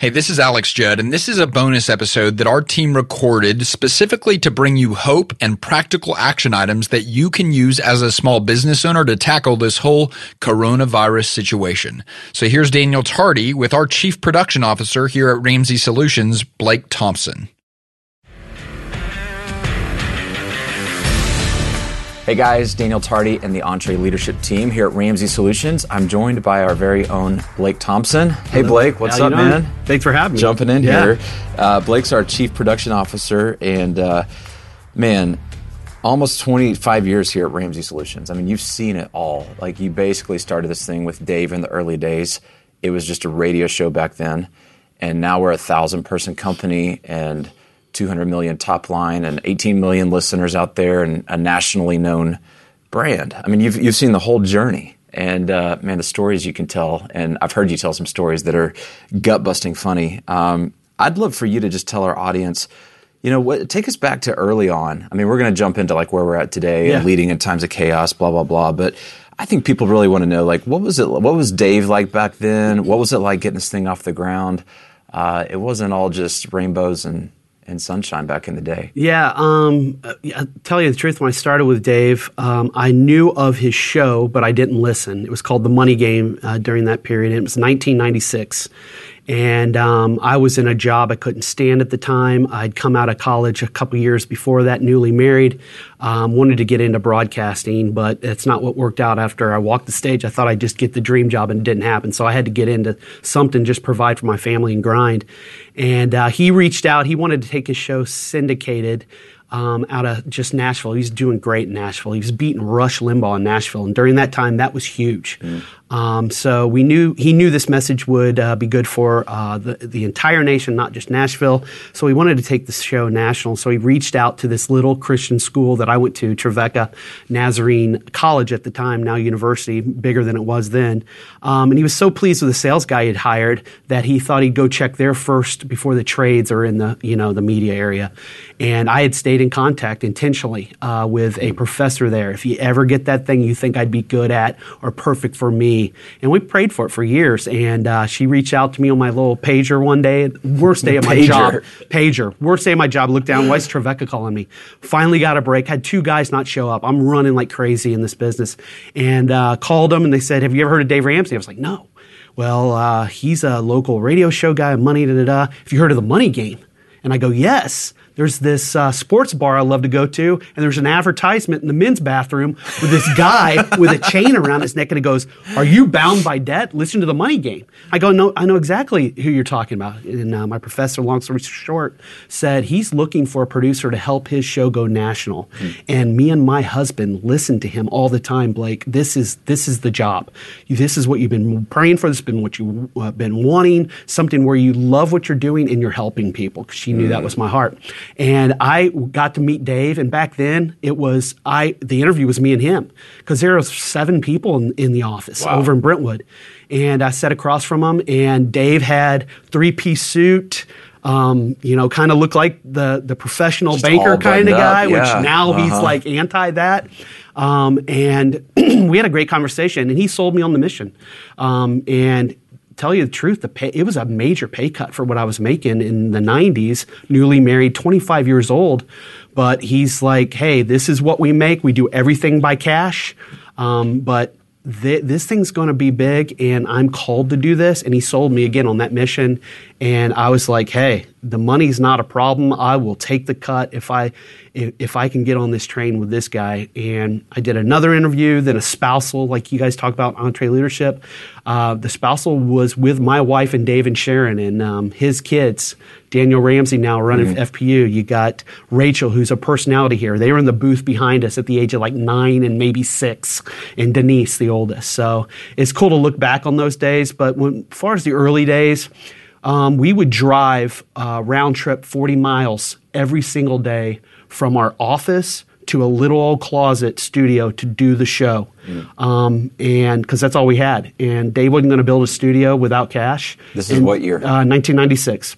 Hey, this is Alex Judd, and this is a bonus episode that our team recorded specifically to bring you hope and practical action items that you can use as a small business owner to tackle this whole coronavirus situation. So here's Daniel Tardy with our Chief Production Officer here at Ramsey Solutions, Blake Thompson. Hey guys, Daniel Tardy and the EntreLeadership team here at Ramsey Solutions. I'm joined by our very own Blake Thompson. Hey Blake, what's How up, man? Thanks for having me. Jumping in Yeah. here. Uh, Blake's our chief production officer, and uh, man, almost 25 years here at Ramsey Solutions. I mean, you've seen it all. Like you basically started this thing with Dave in the early days. It was just a radio show back then, and now we're a thousand person company and 200 million top line and 18 million listeners out there and a nationally known brand. I mean, you've you've seen the whole journey. And uh, man, the stories you can tell, and I've heard you tell some stories that are gut busting funny. Um, I'd love for you to just tell our audience, you know, what, take us back to early on. I mean, we're going to jump into like where we're at today and leading in times of chaos, blah blah blah. But I think people really want to know, like, what was it? What was Dave like back then? What was it like getting this thing off the ground? Uh, it wasn't all just rainbows and and sunshine back in the day. Yeah, um, I'll tell you the truth. When I started with Dave, um, I knew of his show, but I didn't listen. It was called The Money Game uh, during that period. and It was 1996. And um, I was in a job I couldn't stand at the time. I'd come out of college a couple years before that, newly married. Um, wanted to get into broadcasting, but it's not what worked out after I walked the stage. I thought I'd just get the dream job, and it didn't happen. So I had to get into something, just provide for my family and grind. And uh, he reached out. He wanted to take his show syndicated um, out of just Nashville. He's doing great in Nashville. He was beating Rush Limbaugh in Nashville, and during that time, that was huge. Um, so we knew he knew this message would uh, be good for uh, the the entire nation, not just Nashville. So he wanted to take the show national. So he reached out to this little Christian school that I went to, Trevecca Nazarene College at the time, now university, bigger than it was then. Um, and he was so pleased with the sales guy he'd hired that he thought he'd go check there first before the trades or in the you know the media area. And I had stayed in contact intentionally uh, with a professor there. If you ever get that thing you think I'd be good at or perfect for me, and we prayed for it for years. And uh, she reached out to me on my little pager one day, worst day of my Pager. job, pager, worst day of my job. Looked down, why is Trevecca calling me? Finally got a break. Had two guys not show up. I'm running like crazy in this business, and uh, called them, and they said, "Have you ever heard of Dave Ramsey?" I was like, "No." Well, uh, he's a local radio show guy, money, da da da. Have you heard of the Money Game? And I go, yes. There's this uh, sports bar I love to go to, and there's an advertisement in the men's bathroom with this guy with a chain around his neck, and it goes, "Are you bound by debt? Listen to the Money Game." I go, "No, I know exactly who you're talking about." And uh, my professor, long story short, said he's looking for a producer to help his show go national. And me and my husband listen to him all the time. Blake, this is this is the job. This is what you've been praying for. This has been what you've uh, been wanting. Something where you love what you're doing and you're helping people. Because she knew that was my heart. And I got to meet Dave. And back then, it was I. The interview was me and him because there were seven people in, in the office over in Brentwood. And I sat across from him, and Dave had three piece suit. Um, you know, kind of looked like the the professional Just banker kind of guy, yeah. which now he's Uh-huh. like anti that. Um, and we had a great conversation, and he sold me on the mission. Um, and tell you the truth, the pay, it was a major pay cut for what I was making in the 90s, newly married, 25 years old. But he's like, hey, this is what we make. We do everything by cash. Um, but th- this thing's going to be big, and I'm called to do this. And he sold me again on that mission. And I was like, hey, the money's not a problem. I will take the cut if I if, if I can get on this train with this guy. And I did another interview, then a spousal, like you guys talk about EntreLeadership. Uh, the spousal was with my wife and Dave and Sharon and um, his kids. Daniel Ramsey now running FPU. You got Rachel, who's a personality here. They were in the booth behind us at the age of like nine and maybe six, and Denise, the oldest. So it's cool to look back on those days. But when, as far as the early days, um, we would drive uh, round trip 40 miles every single day from our office to a little old closet studio to do the show. Um, and because that's all we had. And Dave wasn't going to build a studio without cash. This is what year? Uh, 1996.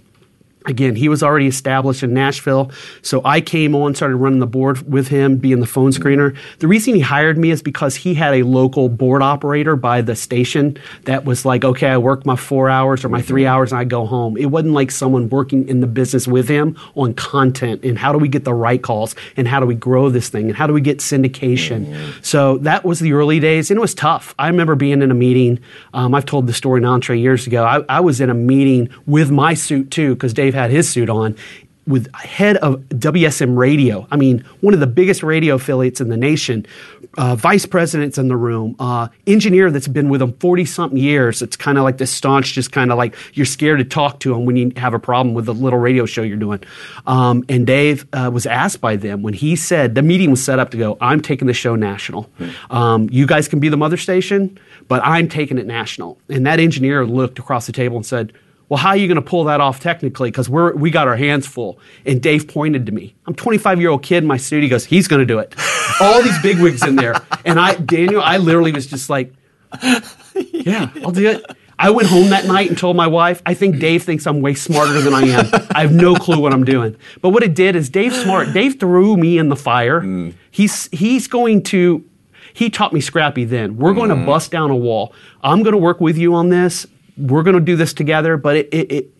Again, he was already established in Nashville. So I came on, started running the board with him, being the phone screener. The reason he hired me is because he had a local board operator by the station that was like, okay, I work my four hours or my three hours and I go home. It wasn't like someone working in the business with him on content and how do we get the right calls and how do we grow this thing and how do we get syndication. Mm-hmm. So that was the early days and it was tough. I remember being in a meeting. Um, I've told the story in Entre years ago. I, I was in a meeting with my suit too because Dave Dave had his suit on with head of WSM Radio. I mean, one of the biggest radio affiliates in the nation. Uh, vice president's in the room. Uh, engineer that's been with them forty something years. It's kind of like this staunch, just kind of like you're scared to talk to him when you have a problem with the little radio show you're doing. Um, and Dave uh, was asked by them when he said the meeting was set up to go. I'm taking the show national. Um, you guys can be the mother station, but I'm taking it national. And that engineer looked across the table and said well, how are you going to pull that off technically? Because we're we got our hands full. And Dave pointed to me. I'm 25 year old kid in my suit. He goes, he's going to do it. All these big wigs in there, and I, Daniel, I literally was just like, yeah, I'll do it. I went home that night and told my wife, I think Dave thinks I'm way smarter than I am. I have no clue what I'm doing. But what it did is Dave's smart. Dave threw me in the fire. Mm. He's he's going to he taught me scrappy then. We're going mm. to bust down a wall. I'm going to work with you on this we're going to do this together, but it, it, it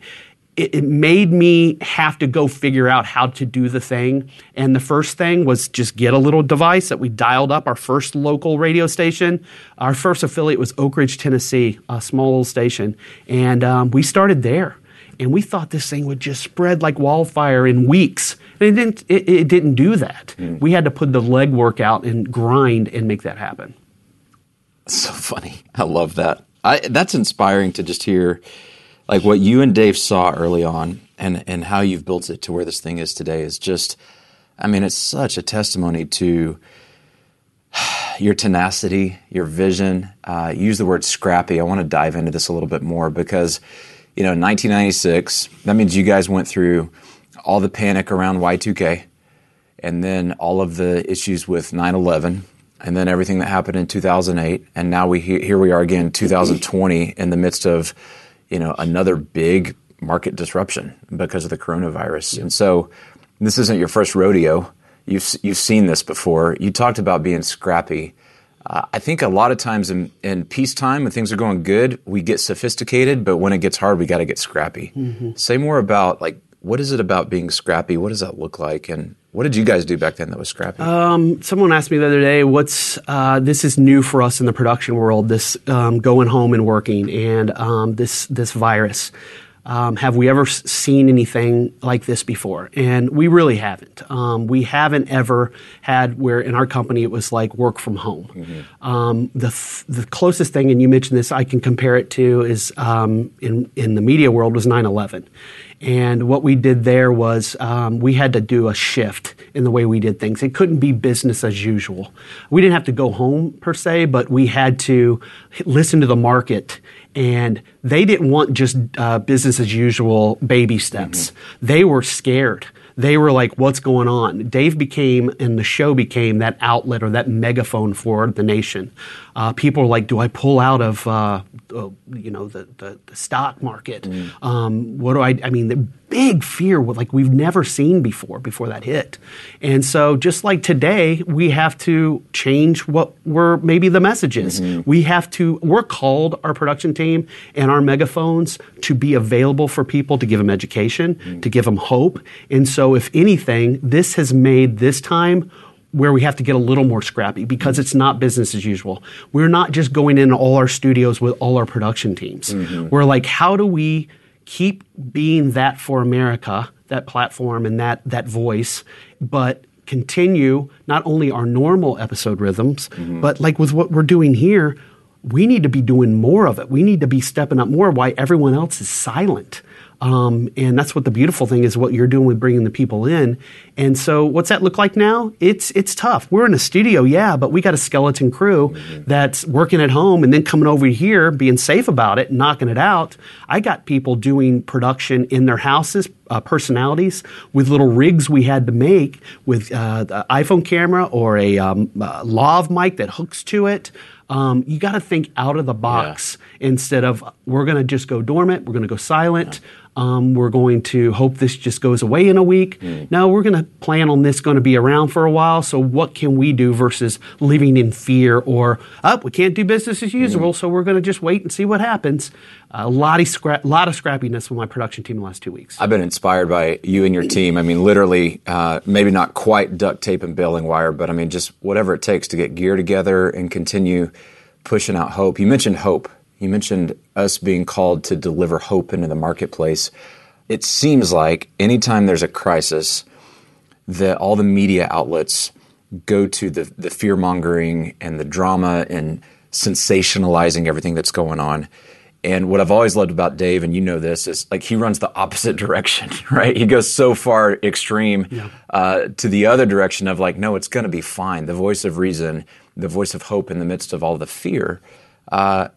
it, made me have to go figure out how to do the thing. And the first thing was just get a little device that we dialed up our first local radio station. Our first affiliate was Oak Ridge, Tennessee, a small little station. And um, we started there. And we thought this thing would just spread like wildfire in weeks. And it didn't, it, it didn't do that. Mm. We had to put the legwork out and grind and make that happen. So funny. I love that. I, that's inspiring to just hear like what you and Dave saw early on and and how you've built it to where this thing is today is just I mean it's such a testimony to your tenacity, your vision. Uh, use the word scrappy. I want to dive into this a little bit more because you know 1996 that means you guys went through all the panic around Y2K and then all of the issues with 9/11 and then everything that happened in 2008, and now we here we are again, 2020, in the midst of you know another big market disruption because of the coronavirus. And so, this isn't your first rodeo. You've you've seen this before. You talked about being scrappy. Uh, I think a lot of times in, in peacetime, when things are going good, we get sophisticated, but when it gets hard, we got to get scrappy. Mm-hmm. Say more about like what is it about being scrappy? What does that look like? And what did you guys do back then that was scrappy? Um, someone asked me the other day, "What's uh, this is new for us in the production world? This um, going home and working, and um, this this virus. Um, have we ever seen anything like this before? And we really haven't. Um, we haven't ever had where in our company it was like work from home. Mm-hmm. Um, the th- the closest thing, and you mentioned this, I can compare it to is in in the media world was 9/11 and what we did there was um, we had to do a shift in the way we did things. It couldn't be business as usual. We didn't have to go home per se, but we had to listen to the market. And they didn't want just uh, business as usual baby steps. Mm-hmm. They were scared they were like, what's going on? Dave became, and the show became that outlet or that megaphone for the nation. Uh, people were like, do I pull out of, uh, uh, you know, the, the, the stock market? Mm. Um, what do I, I mean, the big fear, like we've never seen before, before that hit. And so just like today, we have to change what were maybe the messages. Mm-hmm. We have to, we're called, our production team and our megaphones, to be available for people, to give them education, mm-hmm. to give them hope. And so if anything, this has made this time where we have to get a little more scrappy because it's not business as usual. We're not just going in all our studios with all our production teams. Mm-hmm. We're like, how do we keep being that for America, that platform and that that voice, but continue not only our normal episode rhythms, mm-hmm. but like with what we're doing here, we need to be doing more of it. We need to be stepping up more. Why everyone else is silent. Um, and that's what the beautiful thing is what you're doing with bringing the people in. And so, what's that look like now? It's it's tough. We're in a studio, yeah, but we got a skeleton crew mm-hmm. that's working at home and then coming over here, being safe about it, knocking it out. I got people doing production in their houses, uh, personalities with little rigs we had to make with uh, the iPhone camera or a um, uh, lav mic that hooks to it. Um, you got to think out of the box yeah. instead of we're going to just go dormant, we're going to go silent. Yeah Um, we're going to hope this just goes away in a week. Mm. No, we're going to plan on this going to be around for a while. So what can we do versus living in fear or up? Oh, we can't do business as usual. Mm. So we're going to just wait and see what happens. A lot of scra- lot of scrappiness with my production team the last two weeks. I've been inspired by you and your team. I mean, literally, uh, maybe not quite duct tape and baling wire, but I mean, just whatever it takes to get gear together and continue pushing out hope. You mentioned hope you mentioned us being called to deliver hope into the marketplace. It seems like anytime there's a crisis, that all the media outlets go to the, the fear mongering and the drama and sensationalizing everything that's going on. And what I've always loved about Dave, and you know this, is like he runs the opposite direction, right? He goes so far extreme yeah. uh, to the other direction of like, no, it's going to be fine. The voice of reason, the voice of hope in the midst of all the fear. Uh,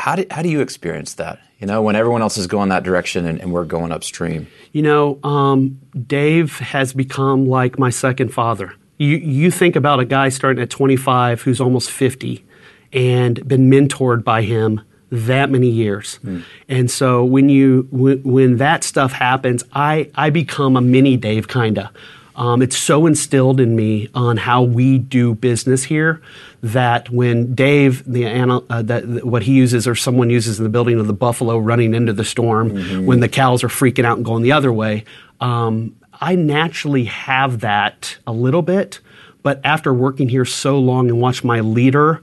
how do, how do you experience that? You know, when everyone else is going that direction and, and we're going upstream. You know, um, Dave has become like my second father. You you think about a guy starting at 25 who's almost 50 and been mentored by him that many years. Mm. And so when you when, when that stuff happens, I I become a mini Dave kinda. Um, it's so instilled in me on how we do business here that when Dave, the uh, that what he uses or someone uses in the building of the buffalo running into the storm, mm-hmm. when the cows are freaking out and going the other way, um, I naturally have that a little bit. But after working here so long and watch my leader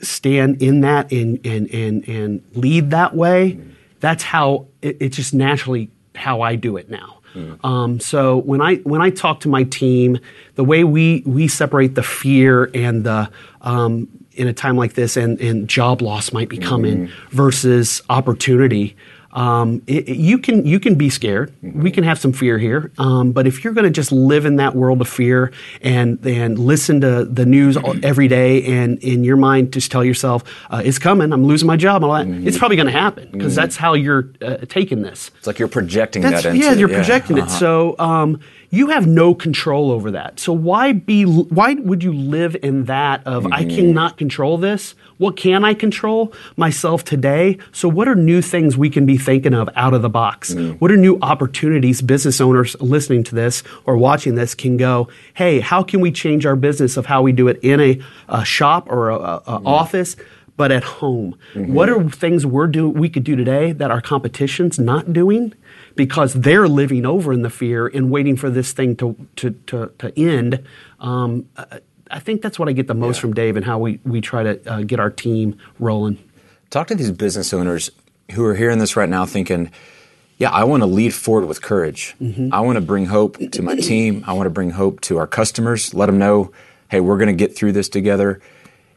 stand in that and and and, and lead that way, mm-hmm. that's how it, it's just naturally how I do it now. Mm. Um, so when I when I talk to my team, the way we we separate the fear and the um, in a time like this and, and job loss might be coming mm. versus opportunity um, it, it, you can you can be scared. Mm-hmm. We can have some fear here, um, but if you're going to just live in that world of fear and and listen to the news every day, and in your mind just tell yourself uh, it's coming, I'm losing my job, all that, mm-hmm. it's probably going to happen because mm-hmm. that's how you're uh, taking this. It's like you're projecting that's, that. Into, yeah, you're projecting uh-huh. it. So. Um, you have no control over that. So why be why would you live in that of mm-hmm. I cannot control this? What can I control? Myself today. So what are new things we can be thinking of out of the box? Mm-hmm. What are new opportunities business owners listening to this or watching this can go, "Hey, how can we change our business of how we do it in a, a shop or a, a mm-hmm. office?" but at home. Mm-hmm. What are things we're do we could do today that our competition's not doing? Because they're living over in the fear and waiting for this thing to, to, to, to end. Um, I think that's what I get the most yeah. from Dave and how we, we try to uh, get our team rolling. Talk to these business owners who are hearing this right now thinking, yeah, I want to lead forward with courage. Mm-hmm. I want to bring hope to my team. I want to bring hope to our customers, let them know, hey, we're going to get through this together.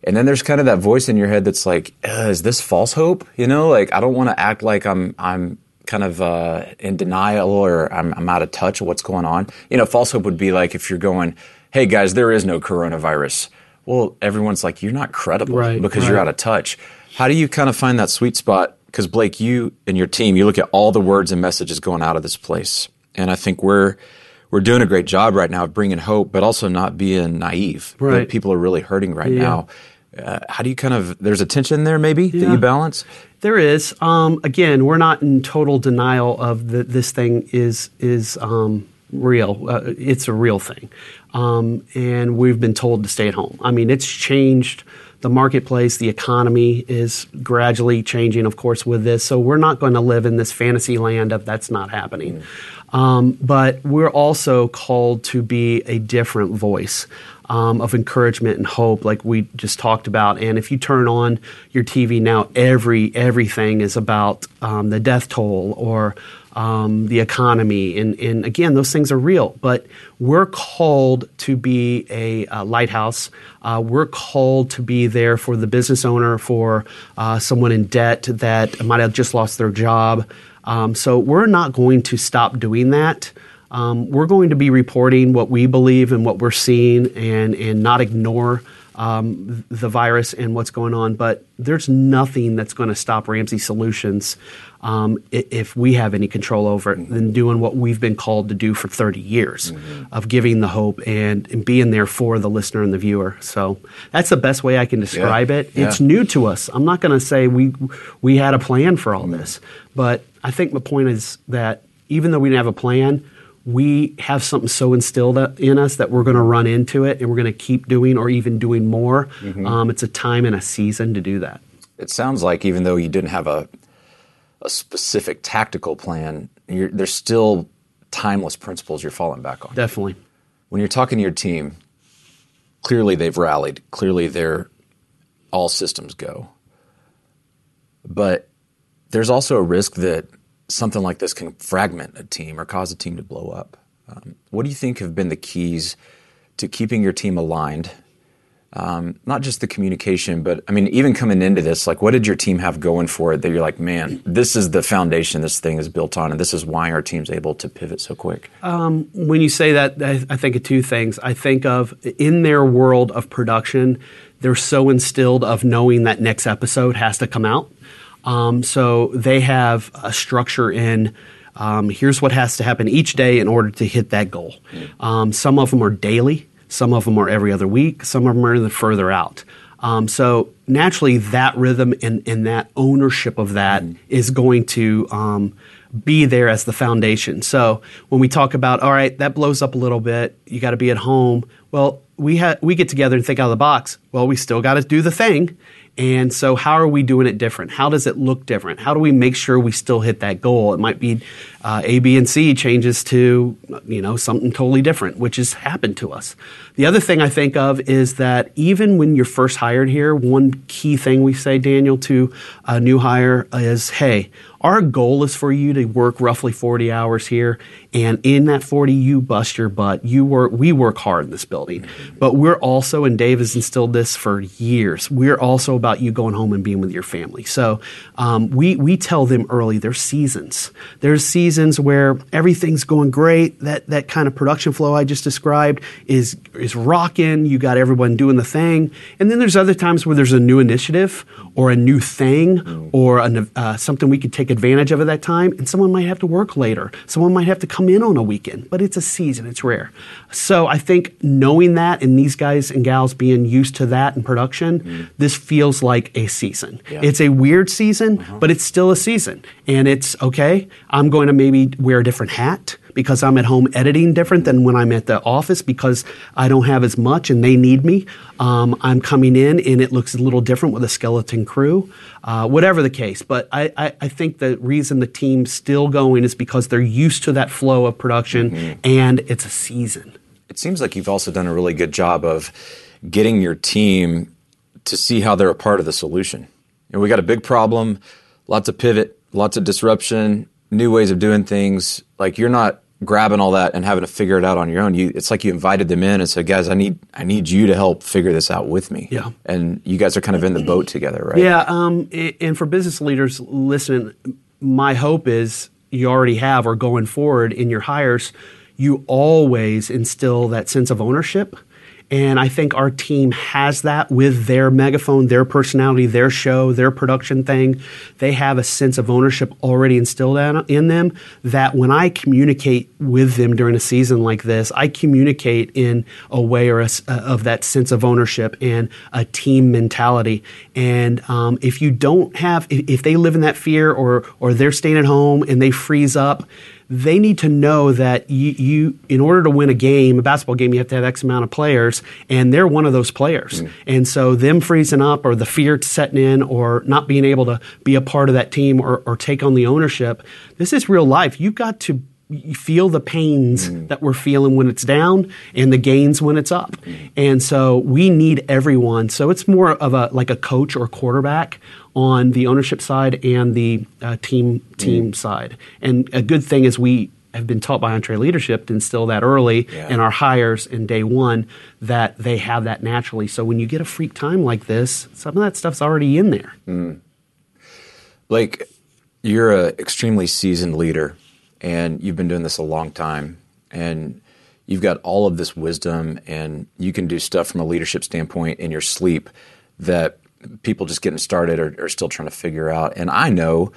And then there's kind of that voice in your head that's like, is this false hope? You know, like I don't want to act like I'm I'm kind of uh, in denial or I'm, I'm out of touch of what's going on. You know, false hope would be like if you're going, hey guys, there is no coronavirus. Well, everyone's like, you're not credible right, because right. you're out of touch. How do you kind of find that sweet spot? Because Blake, you and your team, you look at all the words and messages going out of this place, and I think we're we're doing a great job right now of bringing hope, but also not being naive. Right. People are really hurting right yeah. now. Uh, how do you kind of there's a tension there maybe yeah. that you balance there is. Um, again we're not in total denial of that this thing is is um, real. Uh, it's a real thing. Um, and we've been told to stay at home. I mean it's changed the marketplace the economy is gradually changing of course with this so we're not going to live in this fantasy land of that's not happening mm. Um, but we're also called to be a different voice um, of encouragement and hope, like we just talked about. And if you turn on your TV now, every everything is about um, the death toll or um, the economy. And, and, again, those things are real, but we're called to be a, a lighthouse. Uh, we're called to be there for the business owner, for uh, someone in debt that might have just lost their job. Um, so we're not going to stop doing that. Um, we're going to be reporting what we believe and what we're seeing and, and not ignore um, the virus and what's going on. But there's nothing that's going to stop Ramsey Solutions um, if we have any control over it than doing what we've been called to do for 30 years mm-hmm. of giving the hope and, and, being there for the listener and the viewer. So that's the best way I can describe yeah. it. It's new to us. I'm not going to say we we had a plan for all mm-hmm. this, but I think the point is that even though we didn't have a plan, we have something so instilled in us that we're going to run into it and we're going to keep doing or even doing more. Mm-hmm. Um, it's a time and a season to do that. It sounds like even though you didn't have a a specific tactical plan, there's still timeless principles you're falling back on. Definitely. When you're talking to your team, clearly they've rallied. Clearly they're all systems go. But there's also a risk that something like this can fragment a team or cause a team to blow up. Um, what do you think have been the keys to keeping your team aligned um, not just the communication, but I mean, even coming into this, like, what did your team have going for it that you're like, man, this is the foundation this thing is built on, and this is why our team's able to pivot so quick? Um, when you say that, I, I think of two things. I think of in their world of production, they're so instilled of knowing that next episode has to come out. Um, so they have a structure in. Um, here's what has to happen each day in order to hit that goal. Um, some of them are daily. Some of them are every other week. Some of them are further out. Um, so naturally, that rhythm and, and that ownership of that mm. is going to um, be there as the foundation. So when we talk about, all right, that blows up a little bit, you got to be at home. Well, we ha- we get together and think out of the box. Well, we still got to do the thing, and so, how are we doing it different? How does it look different? How do we make sure we still hit that goal? It might be uh, A, B, and C changes to you know something totally different, which has happened to us. The other thing I think of is that even when you're first hired here, one key thing we say, Daniel, to a new hire is, "Hey, our goal is for you to work roughly 40 hours here, and in that 40, you bust your butt. You work, we work hard in this building, but we're also, and Dave has instilled this for years. We're also about you going home and being with your family. So um, we we tell them early. There's seasons. There's seasons where everything's going great. That that kind of production flow I just described is is rocking. You got everyone doing the thing, and then there's other times where there's a new initiative or a new thing mm. or a, uh, something we could take advantage of at that time, and someone might have to work later. Someone might have to come in on a weekend, but it's a season, it's rare. So I think knowing that and these guys and gals being used to that in production, mm. this feels like a season. Yeah. It's a weird season, uh-huh. but it's still a season. And it's okay, I'm going to maybe wear a different hat because I'm at home editing different than when I'm at the office because I don't have as much and they need me. Um, I'm coming in and it looks a little different with a skeleton crew, uh, whatever the case. But I, I, I, think the reason the team's still going is because they're used to that flow of production mm-hmm. and it's a season. It seems like you've also done a really good job of getting your team to see how they're a part of the solution. And we got a big problem, lots of pivot, lots of disruption, new ways of doing things. Like you're not grabbing all that and having to figure it out on your own. You, it's like you invited them in and said, "Guys, I need I need you to help figure this out with me." Yeah, and you guys are kind of in the boat together, right? Yeah. Um, and for business leaders, listen, my hope is you already have or going forward in your hires, you always instill that sense of ownership and I think our team has that with their megaphone, their personality, their show, their production thing. They have a sense of ownership already instilled in them that when I communicate with them during a season like this, I communicate in a way or a, of that sense of ownership and a team mentality. And um, if you don't have, if they live in that fear or, or they're staying at home and they freeze up, they need to know that you, you, in order to win a game, a basketball game, you have to have X amount of players, and they're one of those players. Mm. And so, them freezing up, or the fear setting in, or not being able to be a part of that team or, or take on the ownership, this is real life. You've got to you feel the pains mm. that we're feeling when it's down and the gains when it's up. Mm. And so we need everyone. So it's more of a like a coach or quarterback on the ownership side and the uh, team team mm. side. And a good thing is we have been taught by EntreLeadership to instill that early yeah. in our hires in day one that they have that naturally. So when you get a freak time like this, some of that stuff's already in there. Mm. Blake, you're an extremely seasoned leader and you've been doing this a long time and you've got all of this wisdom and you can do stuff from a leadership standpoint in your sleep that people just getting started are, are still trying to figure out. And i know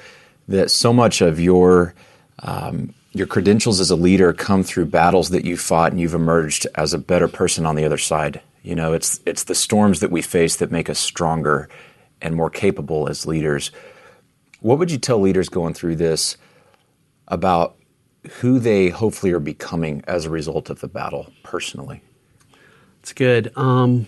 that so much of your um, your credentials as a leader come through battles that you fought and you've emerged as a better person on the other side. You know it's it's the storms that we face that make us stronger and more capable as leaders. What would you tell leaders going through this about who they hopefully are becoming as a result of the battle personally? It's good. Um,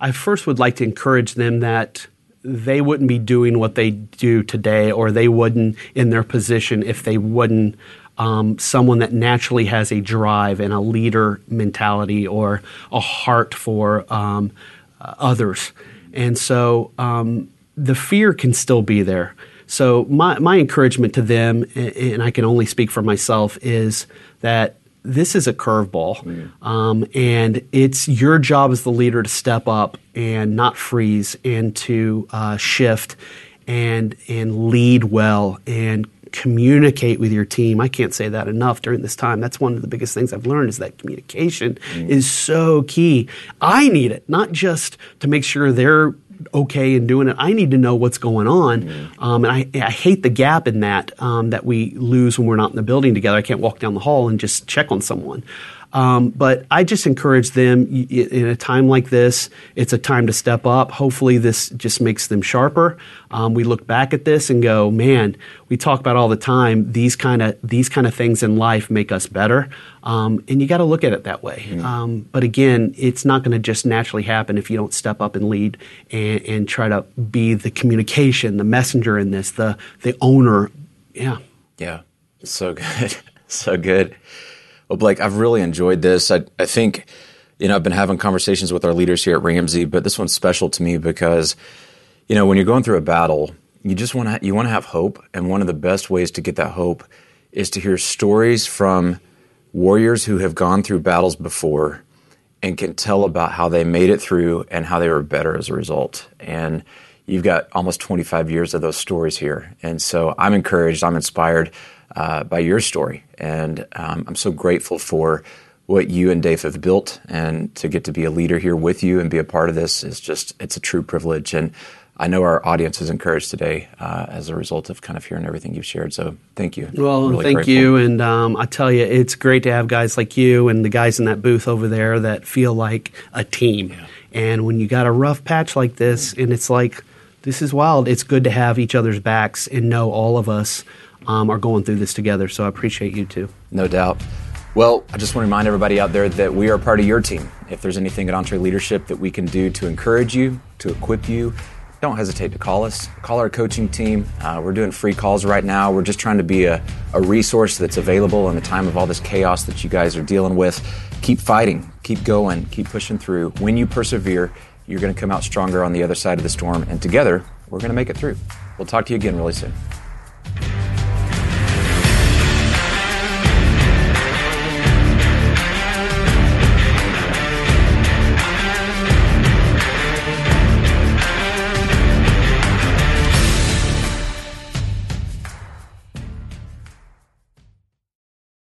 I first would like to encourage them that they wouldn't be doing what they do today, or they wouldn't in their position if they wouldn't um, someone that naturally has a drive and a leader mentality or a heart for um, others. And so um, the fear can still be there. So my, my encouragement to them, and I can only speak for myself, is that this is a curveball, mm. um, and it's your job as the leader to step up and not freeze and to uh, shift and and lead well and communicate with your team. I can't say that enough during this time. That's one of the biggest things I've learned is that communication mm. is so key. I need it, not just to make sure they're okay and doing it. I need to know what's going on, mm. um, and I, I, hate the gap in that um, that we lose when we're not in the building together. I can't walk down the hall and just check on someone. Um, but I just encourage them in a time like this, it's a time to step up. Hopefully, this just makes them sharper. Um, we look back at this and go, man, we talk about all the time these kind of these kind of things in life make us better, um, and you got to look at it that way. Mm. but again, it's not going to just naturally happen if you don't step up and lead and, and try to be the communication, the messenger in this, the the owner. Yeah. Yeah. So good. so good. Blake, I've really enjoyed this. I, I think, you know, I've been having conversations with our leaders here at Ramsey, but this one's special to me because, you know, when you're going through a battle, you just want to you want to have hope, and one of the best ways to get that hope is to hear stories from warriors who have gone through battles before and can tell about how they made it through and how they were better as a result. And you've got almost 25 years of those stories here. And so I'm encouraged, I'm inspired uh, by your story. And um, I'm so grateful for what you and Dave have built, and to get to be a leader here with you and be a part of this is just it's a true privilege. And I know our audience is encouraged today uh, as a result of kind of hearing everything you've shared. So thank you. Well, really thank grateful. you. And um, I tell you, it's great to have guys like you and the guys in that booth over there that feel like a team. Yeah. And when you got a rough patch like this, and it's like, this is wild, it's good to have each other's backs and know all of us um, are going through this together. So I appreciate you too. No doubt. Well, I just want to remind everybody out there that we are part of your team. If there's anything at EntreLeadership that we can do to encourage you, to equip you, don't hesitate to call us. Call our coaching team. Uh, we're doing free calls right now. We're just trying to be a, a resource that's available in the time of all this chaos that you guys are dealing with. Keep fighting, keep going, keep pushing through. When you persevere, you're going to come out stronger on the other side of the storm, and together, we're going to make it through. We'll talk to you again really soon.